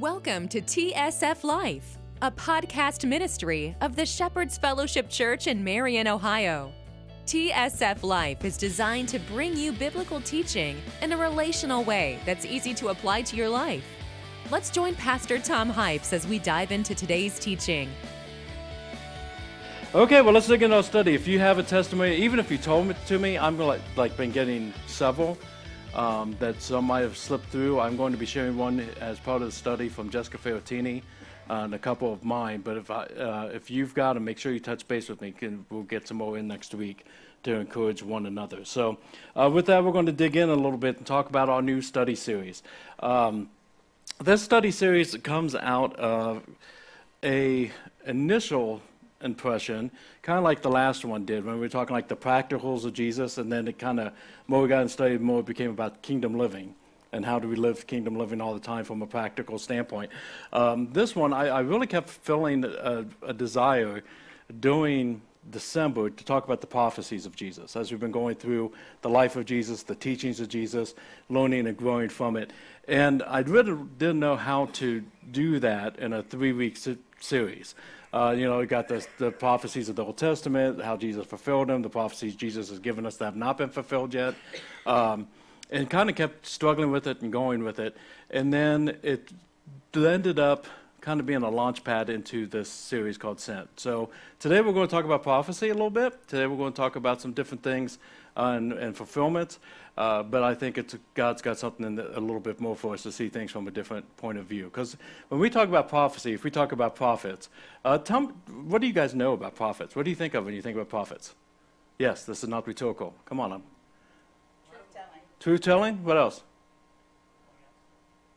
Welcome to TSF Life, a podcast ministry of the Shepherd's Fellowship Church in Marion, Ohio. TSF Life is designed to bring you biblical teaching in a relational way that's easy to apply to your life. Let's join Pastor Tom Hypes as we dive into today's teaching. Okay, well, let's dig into our study. If you have a testimony, even if you told it to me, I'm like, like been getting several um, that some might have slipped through. I'm going to be sharing one as part of the study from Jessica Ferrantini uh, and a couple of mine. But if I, uh, if you've got them, make sure you touch base with me. Can, we'll get some more in next week to encourage one another. So, uh, with that, we're going to dig in a little bit and talk about our new study series. Um, this study series comes out of a initial impression, kind of like the last one did when we were talking like the practicals of Jesus, and then it kind of more we got and studied more it became about kingdom living and how do we live kingdom living all the time from a practical standpoint. Um, this one, I, I, really kept feeling a, a desire during December to talk about the prophecies of Jesus as we've been going through the life of Jesus, the teachings of Jesus, learning and growing from it. And I really didn't know how to do that in a three week se- series. Uh, you know, we got the, the prophecies of the Old Testament, how Jesus fulfilled them, the prophecies Jesus has given us that have not been fulfilled yet, um, and kind of kept struggling with it and going with it. And then it ended up kind of being a launch pad into this series called Sent. So today we're going to talk about prophecy a little bit. Today we're going to talk about some different things and, and fulfillment. Uh, but I think it's God's got something the, a little bit more for us to see things from a different point of view. Because when we talk about prophecy, if we talk about prophets, uh, tell me, what do you guys know about prophets? What do you think of when you think about prophets? Yes, this is not rhetorical. Come on. Truth telling. Truth telling? What else?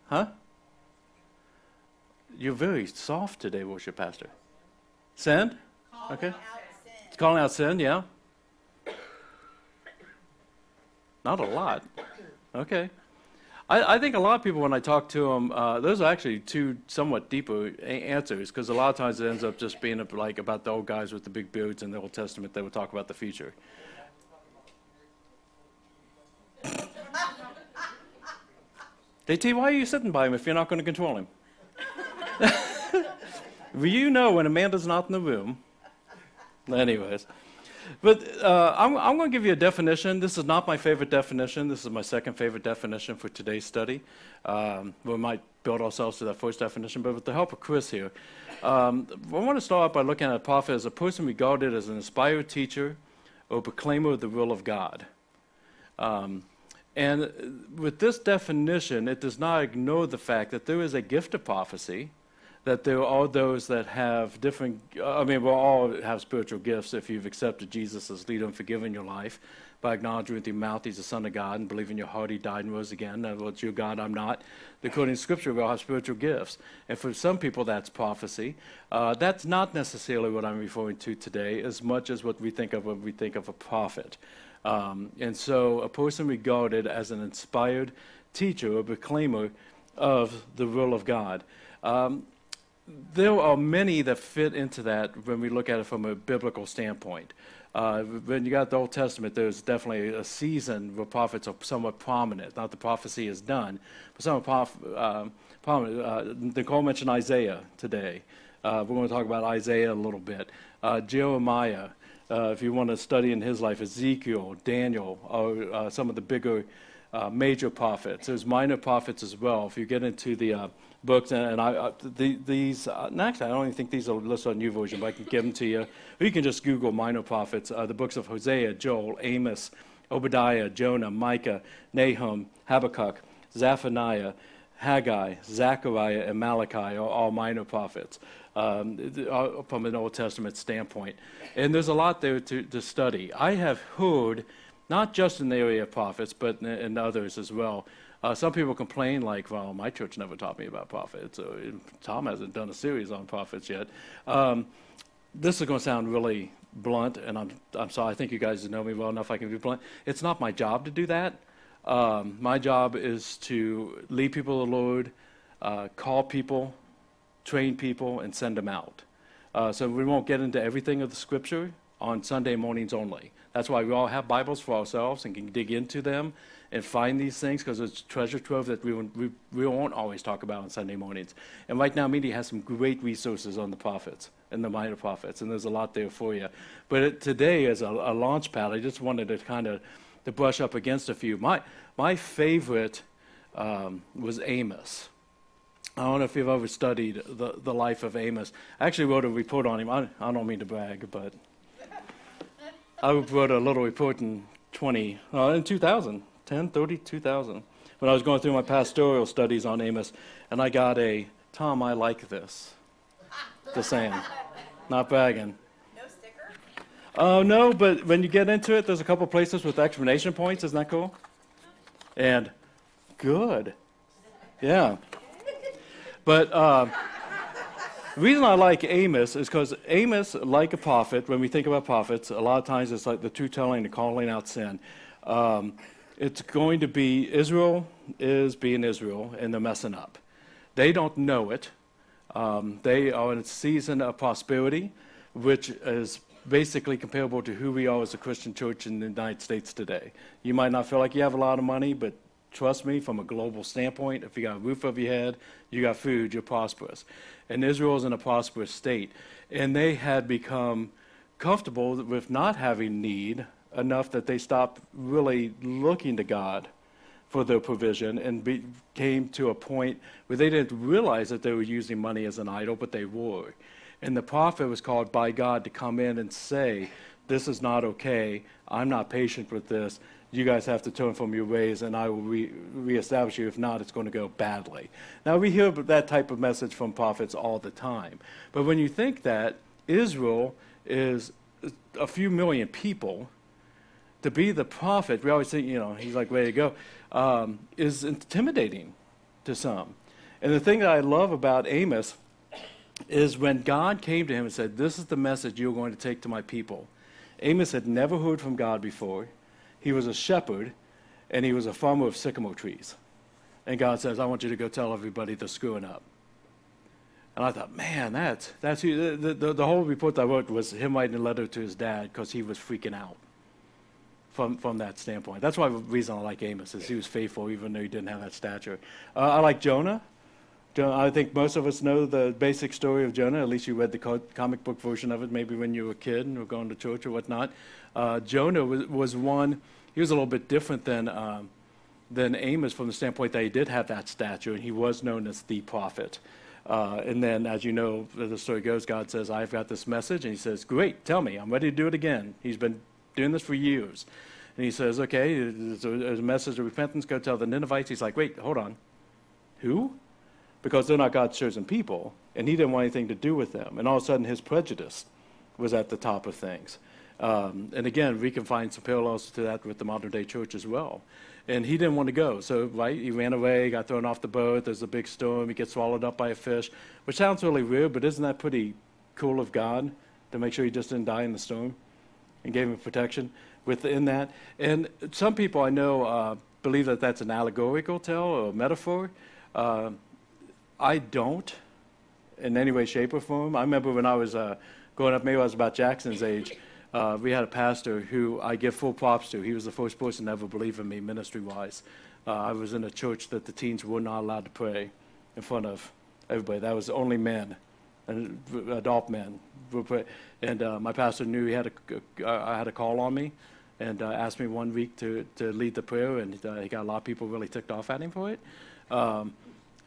Huh? You're very soft today, worship pastor. Send? Okay. It's calling out sin, yeah. Not a lot. Okay. I, I, think a lot of people, when I talk to them, uh, those are actually two somewhat deeper a- answers because a lot of times it ends up just being like about the old guys with the big beards in the Old Testament that would talk about the future. DT, why are you sitting by him if you're not going to control him? you know when Amanda's not in the room. Anyways. But uh, I'm, I'm, going to give you a definition. This is not my favorite definition. This is my second favorite definition for today's study. Um, we might build ourselves to that first definition, but with the help of Chris here, um, I want to start by looking at a prophet as a person regarded as an inspired teacher or proclaimer of the will of God. Um, and with this definition, it does not ignore the fact that there is a gift of prophecy that there are those that have different, I mean, we all have spiritual gifts if you've accepted Jesus as leader and forgiven your life by acknowledging with your mouth he's the Son of God and believing in your heart he died and rose again. In other you're God, I'm not. According to Scripture, we all have spiritual gifts. And for some people, that's prophecy. Uh, that's not necessarily what I'm referring to today, as much as what we think of when we think of a prophet. Um, and so, a person regarded as an inspired teacher or proclaimer of the will of God. Um, there are many that fit into that when we look at it from a biblical standpoint. Uh, when you got the Old Testament, there's definitely a season where prophets are somewhat prominent. Not the prophecy is done, but somewhat prof- uh, prominent. Uh, Nicole mentioned Isaiah today. Uh, we're going to talk about Isaiah a little bit. Uh, Jeremiah, uh, if you want to study in his life, Ezekiel, Daniel, are some of the bigger major prophets. There's minor prophets as well. If you get into the books, and I, uh, the, these, uh, actually, I don't even think these are listed on YouVersion, but I can give them to you. Or you can just Google minor prophets, uh, the books of Hosea, Joel, Amos, Obadiah, Jonah, Micah, Nahum, Habakkuk, Zephaniah, Haggai, Zechariah, and Malachi are all minor prophets um, uh, from an Old Testament standpoint. And there's a lot there to, to study. I have heard, not just in the area of prophets, but in, others as well, uh, some people complain, like, well, my church never taught me about prophets. So Tom hasn't done a series on prophets yet. Um, this is going to sound really blunt, and I'm, I'm sorry, I think you guys know me well enough I can be blunt. It's not my job to do that. Um, my job is to lead people to the Lord, uh, call people, train people, and send them out. Uh, so we won't get into everything of the scripture on Sunday mornings only. That's why we all have Bibles for ourselves and can dig into them and find these things because it's treasure trove that we, won't- we, we won't always talk about on Sunday mornings. And Right Now Media has some great resources on the prophets and the minor prophets, and there's a lot there for you. But it, today, as a, a launch pad, I just wanted to kind of to brush up against a few. My, my favorite um, was Amos. I don't know if you've ever studied the, the life of Amos. I actually wrote a report on him. I, I don't mean to brag, but I wrote a little report in 20, uh, in 2000, 10, 30, 2000, when I was going through my pastoral studies on Amos, and I got a, Tom, I like this. Just saying. Not bragging. No sticker? Oh, no, but when you get into it, there's a couple places with exclamation points. Isn't that cool? And good. Yeah. But uh, the reason I like Amos is because Amos, like a prophet, when we think about prophets, a lot of times it's like the two telling the calling out sin. Um, it's going to be Israel is being Israel, and they're messing up. They don't know it. Um, they are in a season of prosperity, which is basically comparable to who we are as a Christian church in the United States today. You might not feel like you have a lot of money, but trust me, from a global standpoint, if you got a roof over your head, you got food, you're prosperous. And Israel is in a prosperous state. And they had become comfortable with not having need enough that they stopped really looking to God for their provision and be, came to a point where they didn't realize that they were using money as an idol, but they were. And the prophet was called by God to come in and say, This is not okay. I'm not patient with this. You guys have to turn from your ways, and I will re- reestablish you. If not, it's going to go badly. Now, we hear that type of message from prophets all the time. But when you think that Israel is a few million people, to be the prophet, we always think, you know, he's like, way to go, um, is intimidating to some. And the thing that I love about Amos is when God came to him and said, This is the message you're going to take to my people. Amos had never heard from God before. He was a shepherd, and he was a farmer of sycamore trees. And God says, I want you to go tell everybody they're screwing up. And I thought, man, that's, that's the, the, the whole report I wrote was him writing a letter to his dad because he was freaking out from, from that standpoint. That's why the reason I like Amos is he was faithful even though he didn't have that stature. Uh, I like Jonah. I think most of us know the basic story of Jonah. At least you read the co- comic book version of it, maybe when you were a kid and were going to church or whatnot. Uh, Jonah was, was one, he was a little bit different than, um, than Amos from the standpoint that he did have that stature and he was known as the prophet. Uh, and then, as you know, the story goes, God says, I've got this message. And he says, Great, tell me, I'm ready to do it again. He's been doing this for years. And he says, Okay, there's a, there's a message of repentance. Go tell the Ninevites. He's like, Wait, hold on. Who? Because they're not God's chosen people. And he didn't want anything to do with them. And all of a sudden, his prejudice was at the top of things. Um, and again, we can find some parallels to that with the modern day church as well. And he didn't want to go. So, right, he ran away, got thrown off the boat. There's a big storm. He gets swallowed up by a fish, which sounds really weird, but isn't that pretty cool of God to make sure he just didn't die in the storm and gave him protection within that? And some people I know uh, believe that that's an allegorical tale or a metaphor. Uh, I don't in any way, shape, or form. I remember when I was uh, growing up, maybe I was about Jackson's age, uh, we had a pastor who I give full props to. He was the first person to ever believe in me ministry wise. Uh, I was in a church that the teens were not allowed to pray in front of everybody. That was only men, and adult men. And uh, my pastor knew he had a, uh, I had a call on me and uh, asked me one week to, to lead the prayer, and uh, he got a lot of people really ticked off at him for it. Um,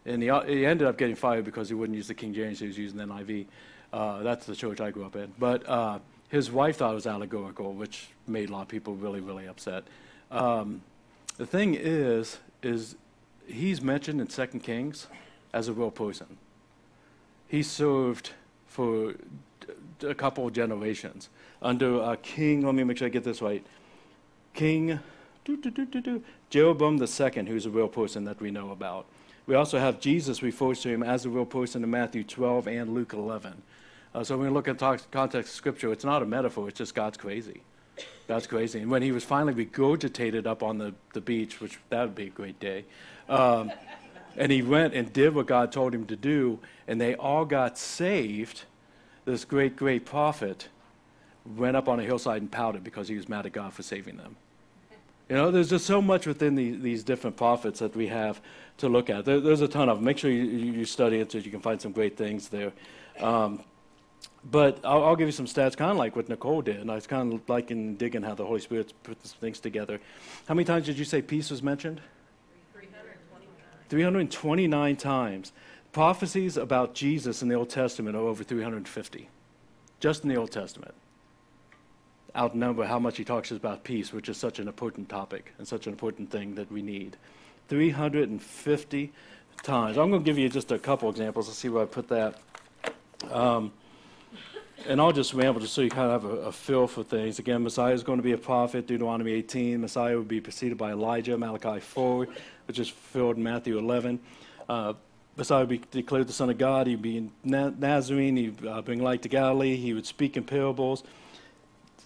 and he, he ended up getting fired because he wouldn't use the King James, he was using the NIV. Uh, that's the church I grew up in. But uh, his wife thought it was allegorical, which made a lot of people really, really upset. Um, the thing is, is he's mentioned in Second Kings as a real person. He served for a couple of generations under a king. Let me make sure I get this right. King Jeroboam II, who's a real person that we know about. We also have Jesus refers to him as a real person in Matthew 12 and Luke 11. Uh, so when we look at context of Scripture, it's not a metaphor, it's just God's crazy. God's crazy. And when he was finally regurgitated up on the, the beach, which that would be a great day, um, and he went and did what God told him to do, and they all got saved, this great, great prophet went up on a hillside and pouted because he was mad at God for saving them. You know, there's just so much within the, these different prophets that we have to look at. There, there's a ton of them. Make sure you, you study it so you can find some great things there. Um, but I'll, I'll, give you some stats, kind of like what Nicole did. And I was kind of liking digging how the Holy Spirit put things together. How many times did you say peace was mentioned? 329. 329 times. Prophecies about Jesus in the Old Testament are over 350, just in the Old Testament. Outnumber how much he talks about peace, which is such an important topic and such an important thing that we need. 350 times. I'm going to give you just a couple examples. Let's see where I put that. Um, and I'll just ramble just so you kind of have a, a, feel for things. Again, Messiah is going to be a prophet, Deuteronomy 18. Messiah would be preceded by Elijah, Malachi 4, which is filled in Matthew 11. Uh, Messiah would be declared the Son of God. He'd be in Nazarene. He'd uh, bring light to Galilee. He would speak in parables.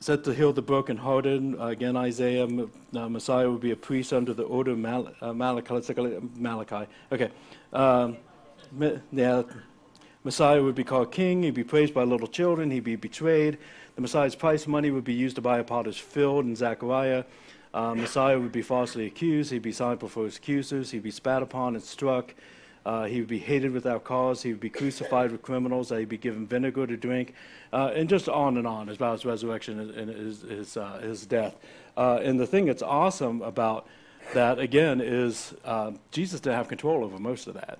Set to heal the brokenhearted. Uh, again, Isaiah. Uh, Messiah would be a priest under the order of Mal- uh, Malachi. Malachi. Okay. Um, yeah Messiah would be called king. He'd be praised by little children. He'd be betrayed. The Messiah's price money would be used to buy a potter's field in Zechariah. Uh, Messiah would be falsely accused. He'd be signed before his accusers. He'd be spat upon and struck. Uh, he would be hated without cause. He would be crucified with criminals. He'd be given vinegar to drink, uh, and just on and on about his resurrection and his, his, uh, his death. Uh, and the thing that's awesome about that, again, is uh, Jesus didn't have control over most of that.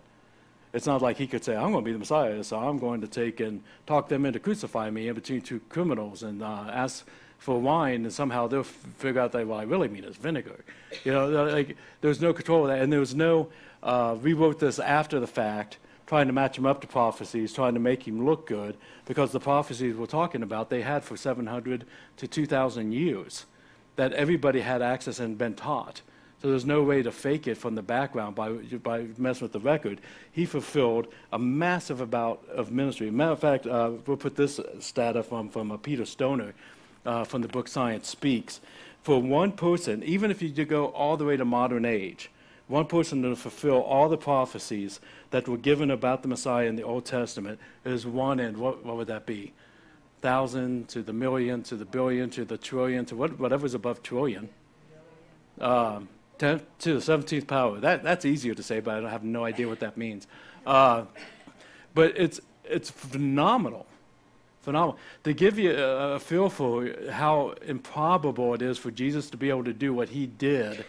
It's not like he could say, I'm going to be the Messiah, so I'm going to take and talk them into crucifying me in between two criminals and uh, ask for wine, and somehow they'll f- figure out that what I really mean is vinegar. You know, like there's no control of that, and there was no. Uh, we wrote this after the fact, trying to match him up to prophecies, trying to make him look good, because the prophecies we're talking about they had for 700 to 2,000 years, that everybody had access and been taught. So there's no way to fake it from the background by, by messing with the record. He fulfilled a massive amount of ministry. Matter of fact, uh, we'll put this stat up from, from uh, Peter Stoner uh, from the book Science Speaks. For one person, even if you go all the way to modern age, one person to fulfill all the prophecies that were given about the Messiah in the Old Testament is one in, what, what would that be? Thousand to the million to the billion to the trillion to what, whatever's above trillion. Um, 10 to the 17th power. That, that's easier to say, but I have no idea what that means. Uh, but it's, it's phenomenal. Phenomenal. To give you a, a feel for how improbable it is for Jesus to be able to do what he did,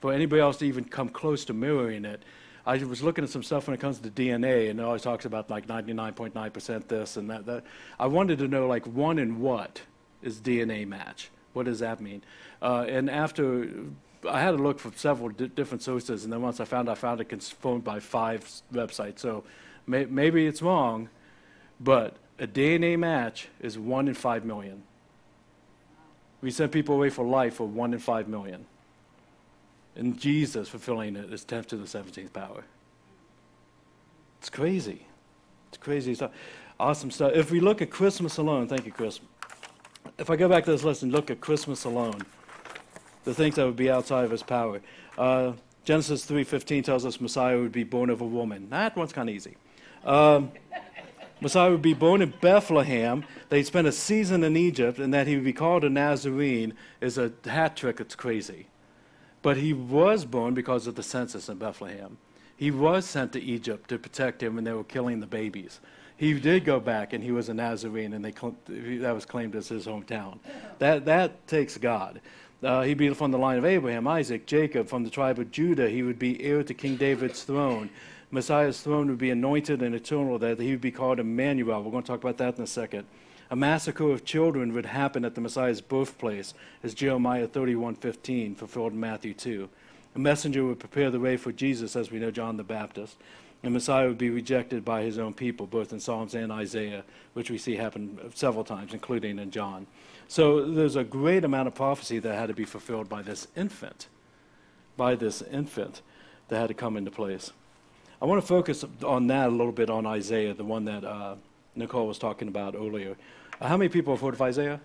for anybody else to even come close to mirroring it, I was looking at some stuff when it comes to DNA, and it always talks about like 99.9% this and that, that. I wanted to know, like, one in what is DNA match? What does that mean? Uh, and after I had to look for several di- different sources, and then once I found, I found it confirmed by five websites. So may, maybe it's wrong, but a DNA match is one in five million. We send people away for life for one in five million. And Jesus fulfilling it is 10th to the 17th power. It's crazy. It's crazy stuff. Awesome stuff. If we look at Christmas alone, thank you, Chris. If I go back to this list and look at Christmas alone, the things that would be outside of his power. Uh, Genesis 3.15 tells us Messiah would be born of a woman. That one's kind of easy. Um, Messiah would be born in Bethlehem. They'd spend a season in Egypt, and that he would be called a Nazarene is a hat trick. It's crazy. But he was born because of the census in Bethlehem. He was sent to Egypt to protect him when they were killing the babies. He did go back, and he was a Nazarene, and they, that was claimed as his hometown. That, that takes God. Uh, he'd be from the line of Abraham, Isaac, Jacob, from the tribe of Judah. He would be heir to King David's throne. Messiah's throne would be anointed and eternal, that he would be called Emmanuel. We're going to talk about that in a second. A massacre of children would happen at the Messiah's birthplace, as Jeremiah 31:15 fulfilled in Matthew 2. A messenger would prepare the way for Jesus, as we know John the Baptist. And Messiah would be rejected by his own people, both in Psalms and Isaiah, which we see happen several times, including in John. So there's a great amount of prophecy that had to be fulfilled by this infant, by this infant that had to come into place. I want to focus on that a little bit on Isaiah, the one that uh, Nicole was talking about earlier. Uh, how many people have heard of Isaiah?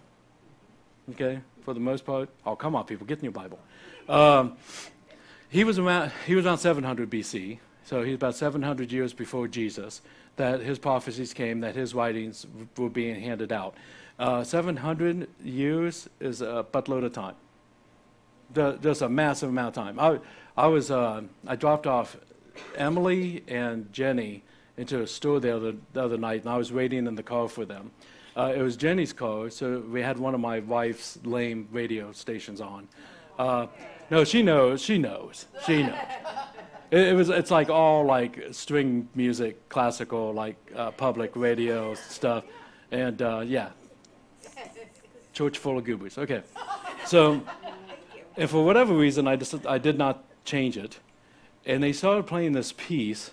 Okay, for the most part. Oh, come on, people, get in your Bible. Um, he was around. He was around 700 BC, so he's about 700 years before Jesus. That his prophecies came, that his writings were being handed out. Uh, 700 years is a buttload of time. Ju- Just a massive amount of time. I, I was, uh, I dropped off Emily and Jenny into a store the other, the other night, and I was waiting in the car for them. Uh, it was Jenny's car, so we had one of my wife's lame radio stations on. Uh, no, she knows. She knows. She knows. It, it was. It's like all like string music, classical, like uh, public radio stuff, and uh, yeah, church full of goobers. Okay, so and for whatever reason, I just I did not change it, and they started playing this piece,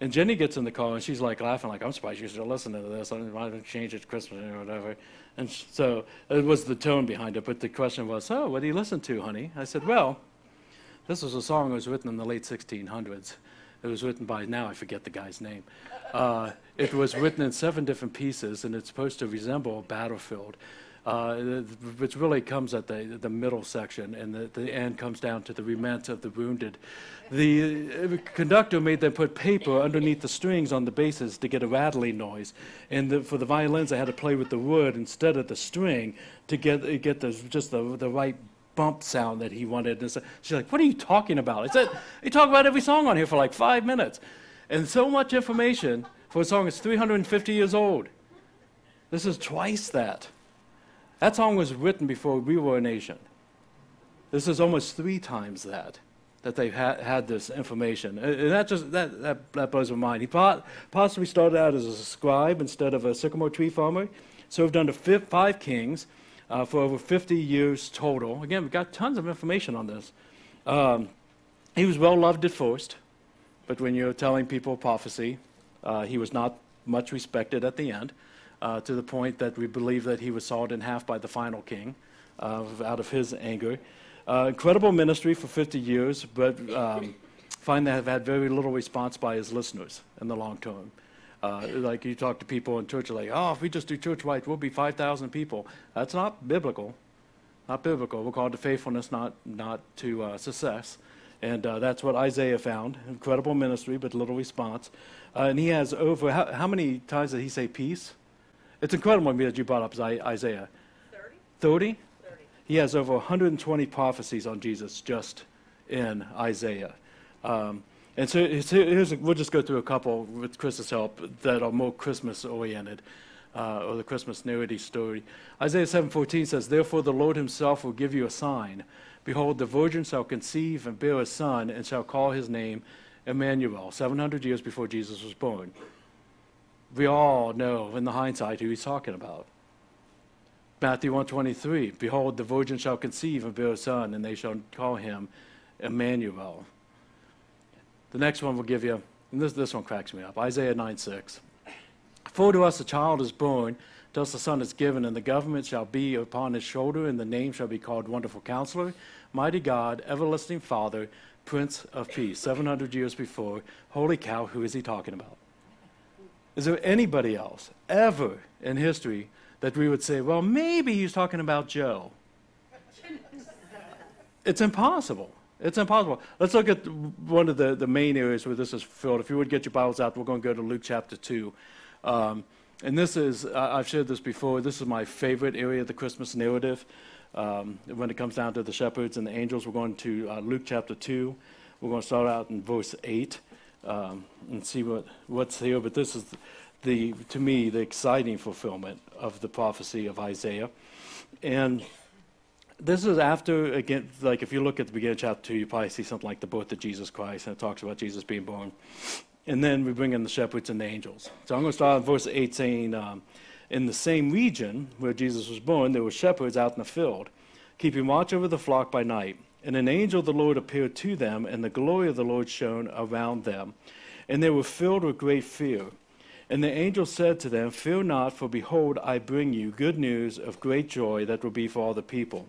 and Jenny gets in the car and she's like laughing, like I'm surprised you're still listening to this. I don't want to change it to Christmas or whatever, and so it was the tone behind it. But the question was, oh, what do you listen to, honey? I said, well, this was a song that was written in the late 1600s. It was written by now I forget the guy's name. Uh, it was written in seven different pieces, and it's supposed to resemble a battlefield uh, which really comes at the, the middle section, and the, the end comes down to the lament of the wounded. The uh, conductor made them put paper underneath the strings on the basses to get a rattling noise, and the, for the violins, they had to play with the wood instead of the string to get get the, just the, the right bump sound that he wanted. And so she's like, "What are you talking about?" I said, "You talk about every song on here for like five minutes, and so much information for a song that's 350 years old. This is twice that." That song was written before we were a nation. This is almost three times that that they've ha- had this information, and that just that, that, that blows my mind. He po- possibly started out as a scribe instead of a sycamore tree farmer. Served under fi- five kings uh, for over 50 years total. Again, we've got tons of information on this. Um, he was well loved at first, but when you're telling people prophecy, uh, he was not much respected at the end uh, to the point that we believe that he was sawed in half by the final king uh, out of his anger. Uh, incredible ministry for 50 years, but um, find that have had very little response by his listeners in the long term. Uh, like you talk to people in church, like, oh, if we just do church right, we'll be 5,000 people. That's not biblical. Not biblical. We're called to faithfulness, not, not to uh, success. And uh, that's what Isaiah found. Incredible ministry, but little response. Uh, and he has over, how, how many times did he say peace? It's incredible to me that you brought up Isaiah. 30? 30? 30. He has over 120 prophecies on Jesus just in Isaiah. Um, and so here's a, we'll just go through a couple with Chris's help that are more Christmas oriented. Uh, or the Christmas narrative story. Isaiah 7:14 says, "Therefore the Lord Himself will give you a sign: Behold, the virgin shall conceive and bear a son, and shall call his name Emmanuel." 700 years before Jesus was born we all know in the hindsight who he's talking about. Matthew 123, Behold, the virgin shall conceive and bear a son, and they shall call him Emmanuel. The next one will give you, and this, this one cracks me up Isaiah 9 6. For to us a child is born, to us a son is given, and the government shall be upon his shoulder, and the name shall be called Wonderful Counselor, Mighty God, Everlasting Father, Prince of Peace. 700 years before. Holy cow, who is he talking about? Is there anybody else ever in history that we would say, well, maybe he's talking about Joe? it's impossible. It's impossible. Let's look at one of the, the main areas where this is filled. If you would get your Bibles out, we're going to go to Luke chapter 2. Um, and this is, I've shared this before, this is my favorite area of the Christmas narrative. Um, when it comes down to the shepherds and the angels, we're going to uh, Luke chapter 2. We're going to start out in verse 8 um, and see what, what's here. But this is the, to me, the exciting fulfillment of the prophecy of Isaiah. And this is after, again, like if you look at the beginning of chapter 2, you probably see something like the birth of Jesus Christ, and it talks about Jesus being born. And then we bring in the shepherds and the angels. So I'm going to start in verse 8 saying, um, In the same region where Jesus was born, there were shepherds out in the field, keeping watch over the flock by night. And an angel of the Lord appeared to them, and the glory of the Lord shone around them. And they were filled with great fear. And the angel said to them, Fear not, for behold, I bring you good news of great joy that will be for all the people.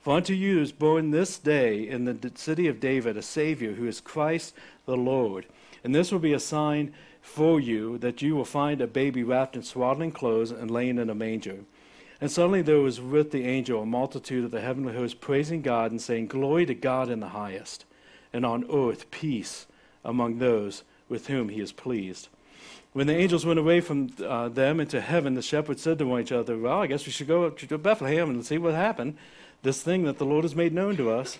For unto you is born this day in the city of David a Savior, who is Christ the Lord. And this will be a sign for you that you will find a baby wrapped in swaddling clothes and laying in a manger. And suddenly there was with the angel a multitude of the heavenly host praising God and saying, Glory to God in the highest, and on earth peace among those with whom he is pleased. When the angels went away from uh, them into heaven, the shepherds said to one another, Well, I guess we should go to Bethlehem and see what happened, this thing that the Lord has made known to us.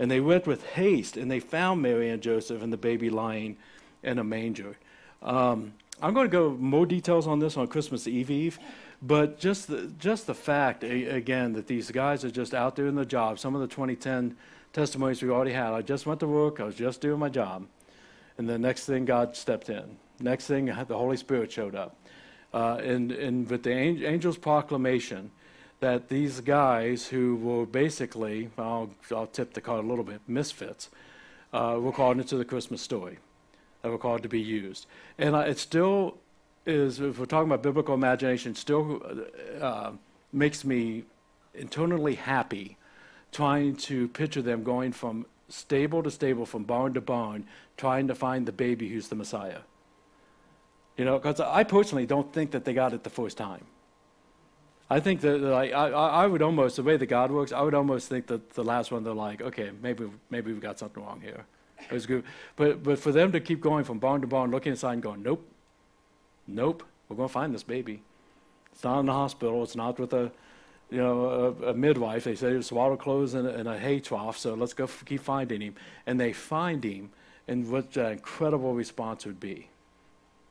And they went with haste, and they found Mary and Joseph and the baby lying in a manger. Um, I'm going to go more details on this on Christmas Eve Eve, but just the, just the fact, again, that these guys are just out doing their job. Some of the 2010 testimonies we already had, I just went to work, I was just doing my job. And the next thing, God stepped in. Next thing, the Holy Spirit showed up. Uh, and, and with the angel's proclamation, that these guys who were basically, I'll, I'll tip the card a little bit, misfits, uh, were called into the Christmas story, that were called to be used. And uh, it still is, if we're talking about biblical imagination, still uh, makes me internally happy trying to picture them going from stable to stable, from barn to barn, trying to find the baby who's the Messiah. You know, because I personally don't think that they got it the first time. I think that I, I would almost the way that God works, I would almost think that the last one they're like, okay, maybe maybe we've got something wrong here. It was good, but but for them to keep going from barn to barn, looking inside and going, nope, nope, we're going to find this baby. It's not in the hospital. It's not with a, you know, a, a midwife. They say it's swaddled clothes in a, in a hay trough. So let's go f- keep finding him, and they find him, and what an incredible response would be.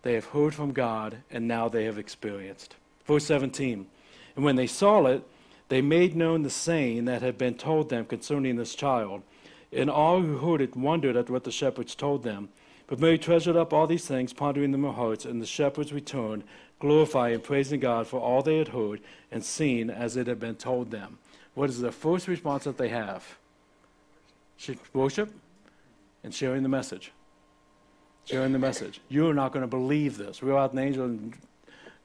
They have heard from God, and now they have experienced. Verse 17. And when they saw it, they made known the saying that had been told them concerning this child. And all who heard it wondered at what the shepherds told them. But Mary treasured up all these things, pondering them in her hearts, and the shepherds returned, glorifying and praising God for all they had heard and seen as it had been told them. What is the first response that they have? Worship and sharing the message. Sharing the message. You're not going to believe this. We were out in the angel and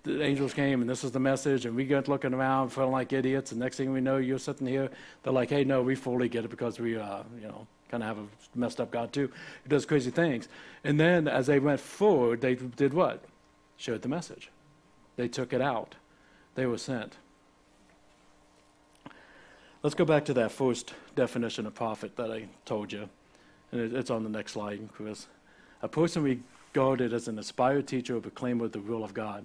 the angels came and this is the message and we got looking around feeling like idiots and next thing we know you're sitting here they're like hey no we fully get it because we uh, you know kind of have a messed up god too who does crazy things. And then as they went forward they did what? Shared the message. They took it out. They were sent. Let's go back to that first definition of prophet that i told you. And it's on the next slide chris. A person regarded as an inspired teacher or proclaimer of the will of god.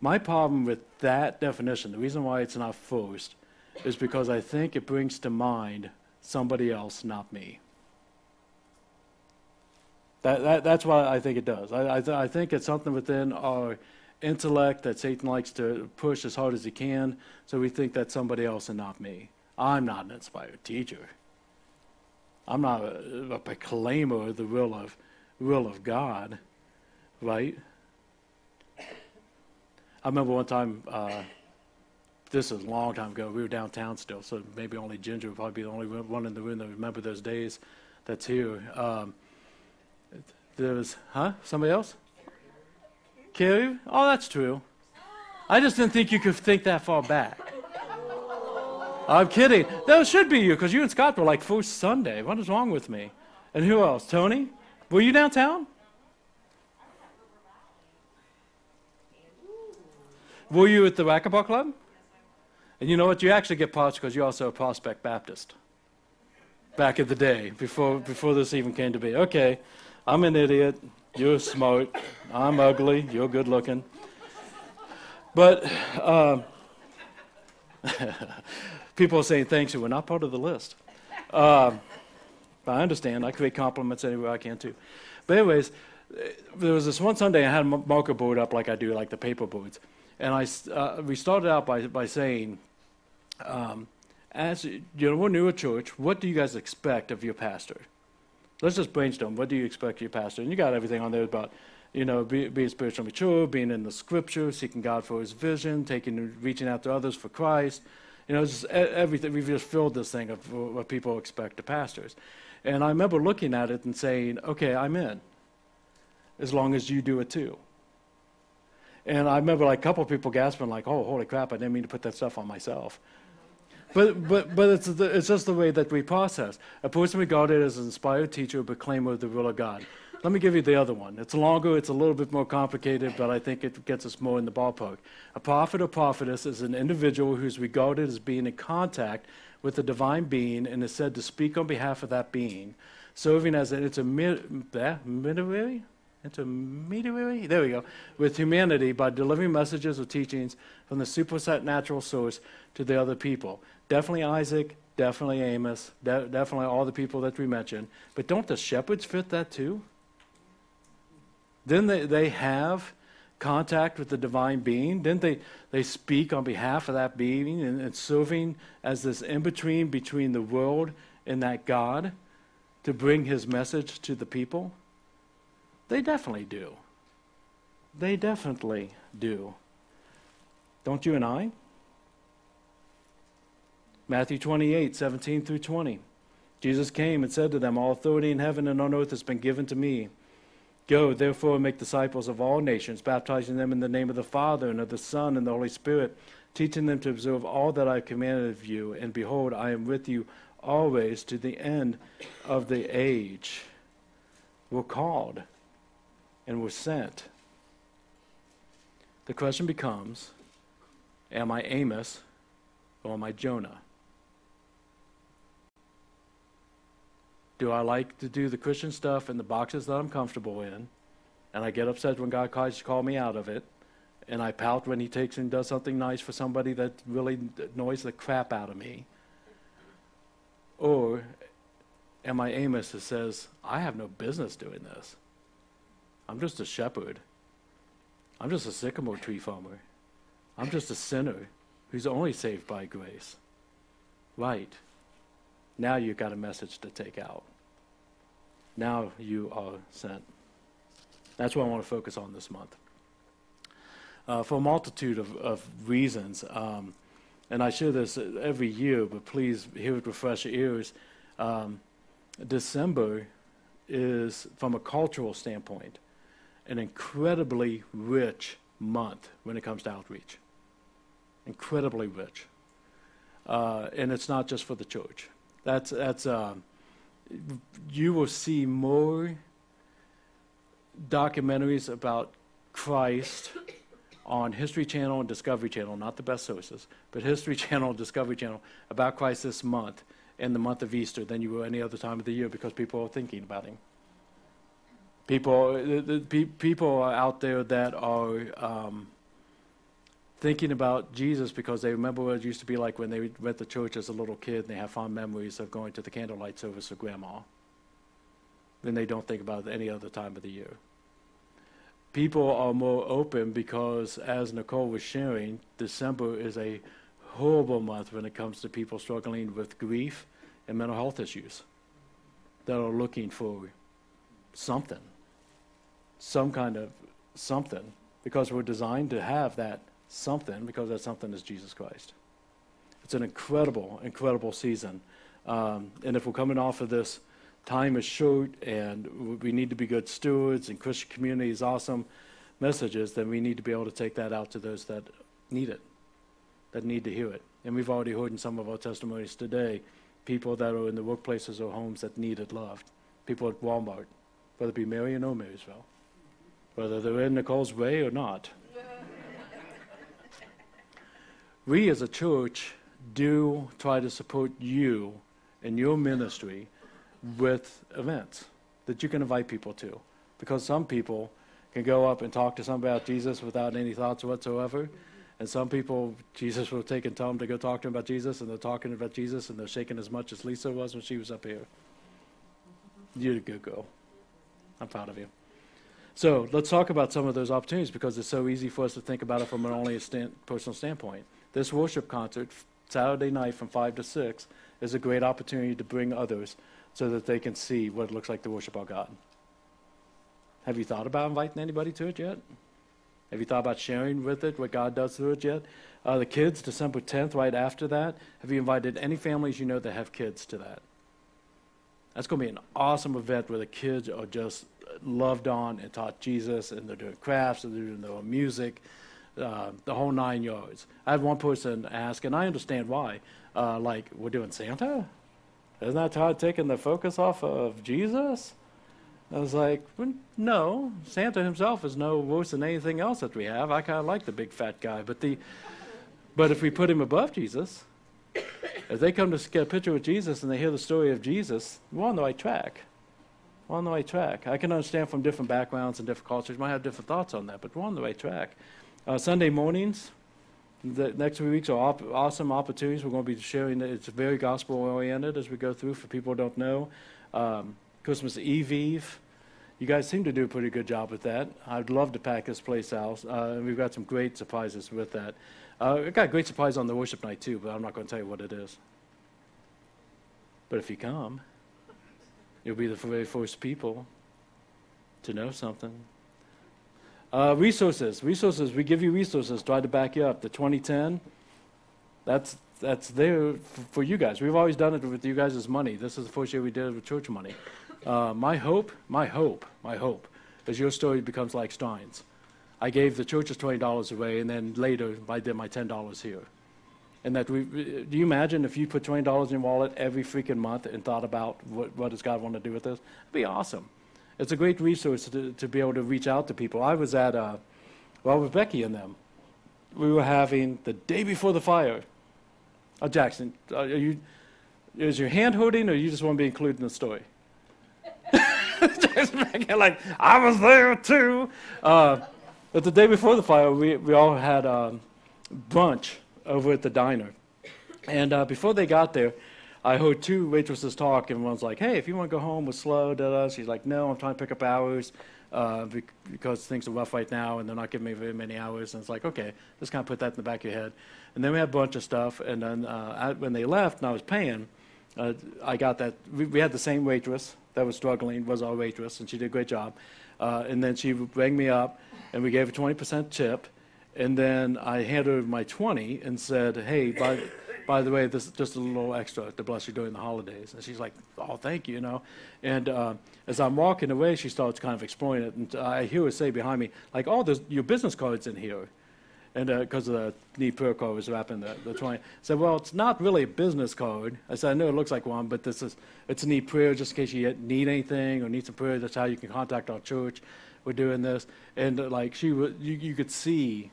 My problem with that definition, the reason why it's not first, is because I think it brings to mind somebody else, not me. That, that, that's why I think it does. I, I, I think it's something within our intellect that Satan likes to push as hard as he can, so we think that's somebody else and not me. I'm not an inspired teacher. I'm not a, a proclaimer of the will of, will of God, right? I remember one time, uh, this is a long time ago, we were downtown still, so maybe only Ginger would probably be the only one in the room that remember those days that's here. Um, there was, huh? Somebody else? Carrie? Oh, that's true. I just didn't think you could think that far back. I'm kidding. That should be you, because you and Scott were like first Sunday. What is wrong with me? And who else? Tony? Were you downtown? Were you at the Racquetball Club? And you know what? You actually get parts because you're also a Prospect Baptist. Back in the day, before, before this even came to be. Okay, I'm an idiot. You're smart. I'm ugly. You're good looking. But uh, people are saying thanks, you were not part of the list. Uh, I understand. I create compliments anywhere I can too. But anyways, there was this one Sunday I had a marker board up like I do, like the paper boards. And I, uh, we started out by, by saying, um, as you know, we're new at church, what do you guys expect of your pastor? Let's just brainstorm. What do you expect of your pastor? And you got everything on there about, you know, be, being spiritually mature, being in the scripture, seeking God for his vision, taking, reaching out to others for Christ. You know, just everything. We've just filled this thing of what people expect of pastors. And I remember looking at it and saying, okay, I'm in, as long as you do it too. And I remember like a couple people gasping, like, "Oh, holy crap! I didn't mean to put that stuff on myself." But but but it's the, it's just the way that we process. A person regarded as an inspired teacher, a proclaimer of the will of God. Let me give you the other one. It's longer, it's a little bit more complicated, but I think it gets us more in the ballpark. A prophet or prophetess is an individual who's regarded as being in contact with a divine being and is said to speak on behalf of that being, serving as a, it's a mid, eh, intermediary, there we go, with humanity by delivering messages or teachings from the supernatural source to the other people. Definitely Isaac, definitely Amos, de- definitely all the people that we mentioned. But don't the shepherds fit that too? Then they, they have contact with the divine being? Didn't they, they speak on behalf of that being and, and serving as this in between between the world and that God to bring his message to the people? They definitely do. They definitely do. Don't you and I? Matthew 28, 17 through 20. Jesus came and said to them, All authority in heaven and on earth has been given to me. Go, therefore, and make disciples of all nations, baptizing them in the name of the Father, and of the Son, and the Holy Spirit, teaching them to observe all that I have commanded of you. And behold, I am with you always to the end of the age. We're called and we're sent. The question becomes Am I Amos or am I Jonah? Do I like to do the Christian stuff in the boxes that I'm comfortable in? And I get upset when God tries to call me out of it. And I pout when he takes and does something nice for somebody that really annoys the crap out of me. Or am I Amos that says, I have no business doing this? I'm just a shepherd. I'm just a sycamore tree farmer. I'm just a sinner who's only saved by grace. Right. Now you've got a message to take out. Now you are sent. That's what I want to focus on this month. Uh, for a multitude of, of reasons, um, and I share this every year, but please hear it with fresh ears. Um, December is, from a cultural standpoint, an incredibly rich month when it comes to outreach. Incredibly rich. Uh, and it's not just for the church. That's, that's, uh, you will see more documentaries about Christ on History Channel and Discovery Channel, not the best sources, but History Channel and Discovery Channel about Christ this month in the month of Easter than you will any other time of the year because people are thinking about him. People, the, the, pe- people are out there that are um, thinking about Jesus because they remember what it used to be like when they went to church as a little kid and they have fond memories of going to the candlelight service with grandma. Then they don't think about it any other time of the year. People are more open because, as Nicole was sharing, December is a horrible month when it comes to people struggling with grief and mental health issues that are looking for something, some kind of something, because we're designed to have that something because that something is Jesus Christ. It's an incredible, incredible season. Um, and if we're coming off of this, time is short and we need to be good stewards and Christian community is awesome messages, then we need to be able to take that out to those that need it, that need to hear it. And we've already heard in some of our testimonies today people that are in the workplaces or homes that need it loved, people at Walmart, whether it be Marion or Marysville, whether they're in Nicole's way or not we as a church do try to support you in your ministry with events that you can invite people to. Because some people can go up and talk to somebody about Jesus without any thoughts whatsoever. And some people, Jesus will take and tell them to go talk to them about Jesus, and they're talking about Jesus, and they're shaking as much as Lisa was when she was up here. You're a good girl. I'm proud of you. So let's talk about some of those opportunities because it's so easy for us to think about it from an only a stand, personal standpoint. This worship concert, Saturday night from 5 to 6, is a great opportunity to bring others so that they can see what it looks like to worship our God. Have you thought about inviting anybody to it yet? Have you thought about sharing with it what God does through it yet? Uh, the kids, December 10th, right after that. Have you invited any families you know that have kids to that? That's going to be an awesome event where the kids are just loved on and taught Jesus, and they're doing crafts, and they're doing their own music, uh, the whole nine yards. I had one person ask, and I understand why, uh, like, we're doing Santa? Isn't that taking the focus off of Jesus? I was like, well, no, Santa himself is no worse than anything else that we have. I kind of like the big fat guy, but the, but if we put him above Jesus, if they come to get a picture with Jesus and they hear the story of Jesus, we're on the right track. We're on the right track. I can understand from different backgrounds and different cultures, might have different thoughts on that, but we're on the right track. Uh, Sunday mornings, the next few weeks are op- awesome opportunities. We're going to be sharing, that. it's very gospel oriented as we go through for people who don't know. Um, Christmas Eve Eve. You guys seem to do a pretty good job with that. I'd love to pack this place out, uh, and we've got some great surprises with that. Uh, we've got a great surprise on the worship night too, but I'm not going to tell you what it is. But if you come, you'll be the very first people to know something. Uh, resources, resources. We give you resources. Try to back you up. The 2010. That's that's there for you guys. We've always done it with you guys' money. This is the first year we did it with church money. Uh, my hope, my hope, my hope is your story becomes like Stein's. I gave the churches twenty dollars away, and then later I did my ten dollars here. And that we, do you imagine if you put twenty dollars in your wallet every freaking month and thought about what, what does God want to do with this? It'd be awesome. It's a great resource to, to be able to reach out to people. I was at, uh, well, with Becky and them. We were having the day before the fire. Uh, Jackson, uh, are you, is your hand hurting, or you just want to be included in the story? Jackson like I was there too. Uh, but the day before the fire, we, we all had um, brunch over at the diner. And uh, before they got there, I heard two waitresses talk, and one's like, "Hey, if you want to go home with slow," da da. She's like, "No, I'm trying to pick up hours uh, bec- because things are rough right now, and they're not giving me very many hours." And it's like, okay, just kind of put that in the back of your head. And then we had a bunch of stuff, and then uh, I, when they left, and I was paying, uh, I got that. We, we had the same waitress that was struggling was our waitress, and she did a great job. Uh, and then she rang me up, and we gave her 20% tip. And then I handed her my 20 and said, "Hey, by, by the way, this is just a little extra to bless you during the holidays." And she's like, "Oh, thank you," you know. And uh, as I'm walking away, she starts kind of exploring it, and I hear her say behind me, "Like, oh, there's your business card's in here." And because of the need prayer card was wrapping the, the 20. I said, well, it's not really a business card. I said, I know it looks like one, but this is, it's a need prayer just in case you need anything or need some prayer. That's how you can contact our church. We're doing this. And uh, like she was, you, you could see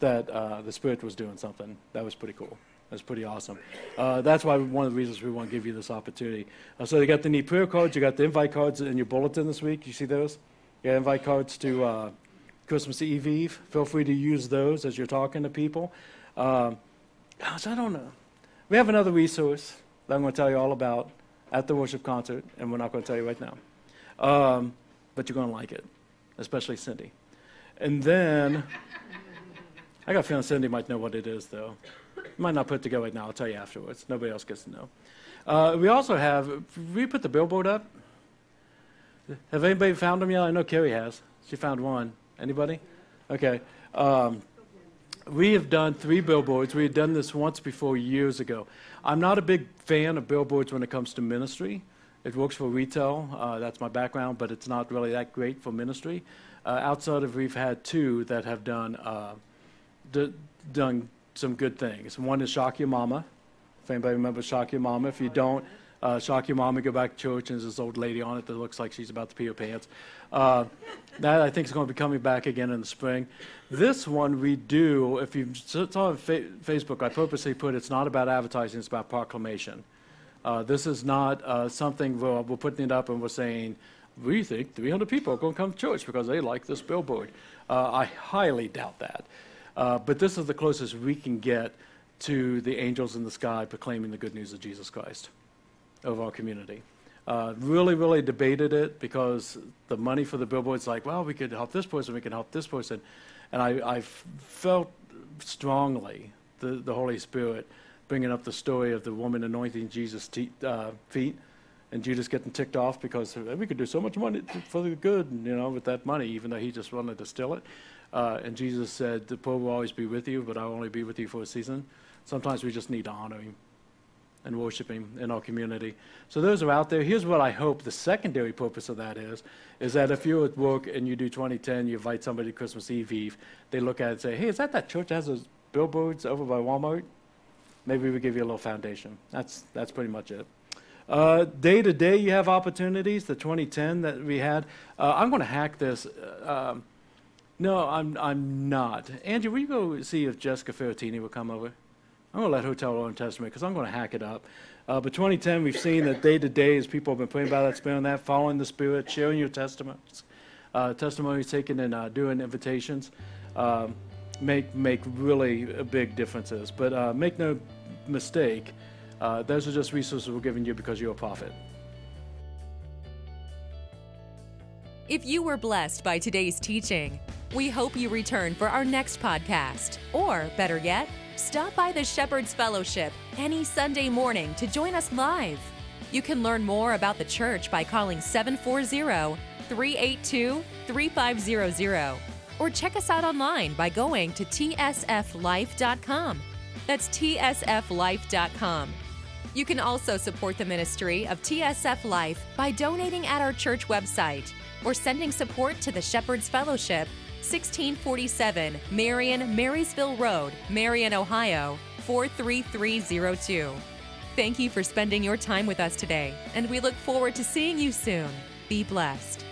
that uh, the Spirit was doing something. That was pretty cool. That's pretty awesome. Uh, that's why one of the reasons we want to give you this opportunity. Uh, so you got the new prayer cards, you got the invite cards in your bulletin this week. You see those? You got invite cards to uh, Christmas Eve Eve. Feel free to use those as you're talking to people. Um, gosh, I don't know. We have another resource that I'm going to tell you all about at the worship concert, and we're not going to tell you right now. Um, but you're going to like it, especially Cindy. And then, I got a feeling Cindy might know what it is, though. Might not put it together right now. I'll tell you afterwards. Nobody else gets to know. Uh, we also have, we put the billboard up. Have anybody found them yet? I know Carrie has. She found one. Anybody? Okay. Um, we have done three billboards. We had done this once before years ago. I'm not a big fan of billboards when it comes to ministry. It works for retail. Uh, that's my background, but it's not really that great for ministry. Uh, outside of we've had two that have done uh, d- done some good things. One is Shock Your Mama. If anybody remembers Shock Your Mama, if you don't, uh, Shock Your Mama, go back to church, and there's this old lady on it that looks like she's about to pee her pants. Uh, that I think is going to be coming back again in the spring. This one we do, if you saw on fa- Facebook, I purposely put it's not about advertising, it's about proclamation. Uh, this is not uh, something where we're putting it up and we're saying, we think 300 people are going to come to church because they like this billboard. Uh, I highly doubt that. Uh, but this is the closest we can get to the angels in the sky proclaiming the good news of Jesus Christ of our community. Uh, really, really debated it because the money for the billboard's like, well, we could help this person, we can help this person. And I, I felt strongly the, the Holy Spirit bringing up the story of the woman anointing Jesus' te- uh, feet and Judas getting ticked off because we could do so much money for the good, you know, with that money, even though he just wanted to steal it. Uh, and Jesus said, the poor will always be with you, but I'll only be with you for a season. Sometimes we just need to honor him and worship him in our community. So those are out there. Here's what I hope the secondary purpose of that is, is that if you're at work and you do 2010, you invite somebody to Christmas Eve Eve, they look at it and say, hey, is that that church that has those billboards over by Walmart? Maybe we give you a little foundation. That's, that's pretty much it. Day to day, you have opportunities. The 2010 that we had. Uh, I'm going to hack this. Uh, um, no, I'm, I'm not. Andrew, will you go see if Jessica Ferratini will come over? I'm going to let Hotel Old Testament because I'm going to hack it up. Uh, but 2010, we've seen that day to day as people have been praying about that, spending that, following the Spirit, sharing your testimonies, uh, testimonies taken and uh, doing invitations, um, make make really big differences. But uh, make no mistake, uh, those are just resources we're giving you because you're a prophet. If you were blessed by today's teaching, we hope you return for our next podcast. Or, better yet, stop by the Shepherd's Fellowship any Sunday morning to join us live. You can learn more about the church by calling 740 382 3500 or check us out online by going to tsflife.com. That's tsflife.com. You can also support the ministry of TSF Life by donating at our church website or sending support to the Shepherd's Fellowship, 1647 Marion Marysville Road, Marion, Ohio 43302. Thank you for spending your time with us today, and we look forward to seeing you soon. Be blessed.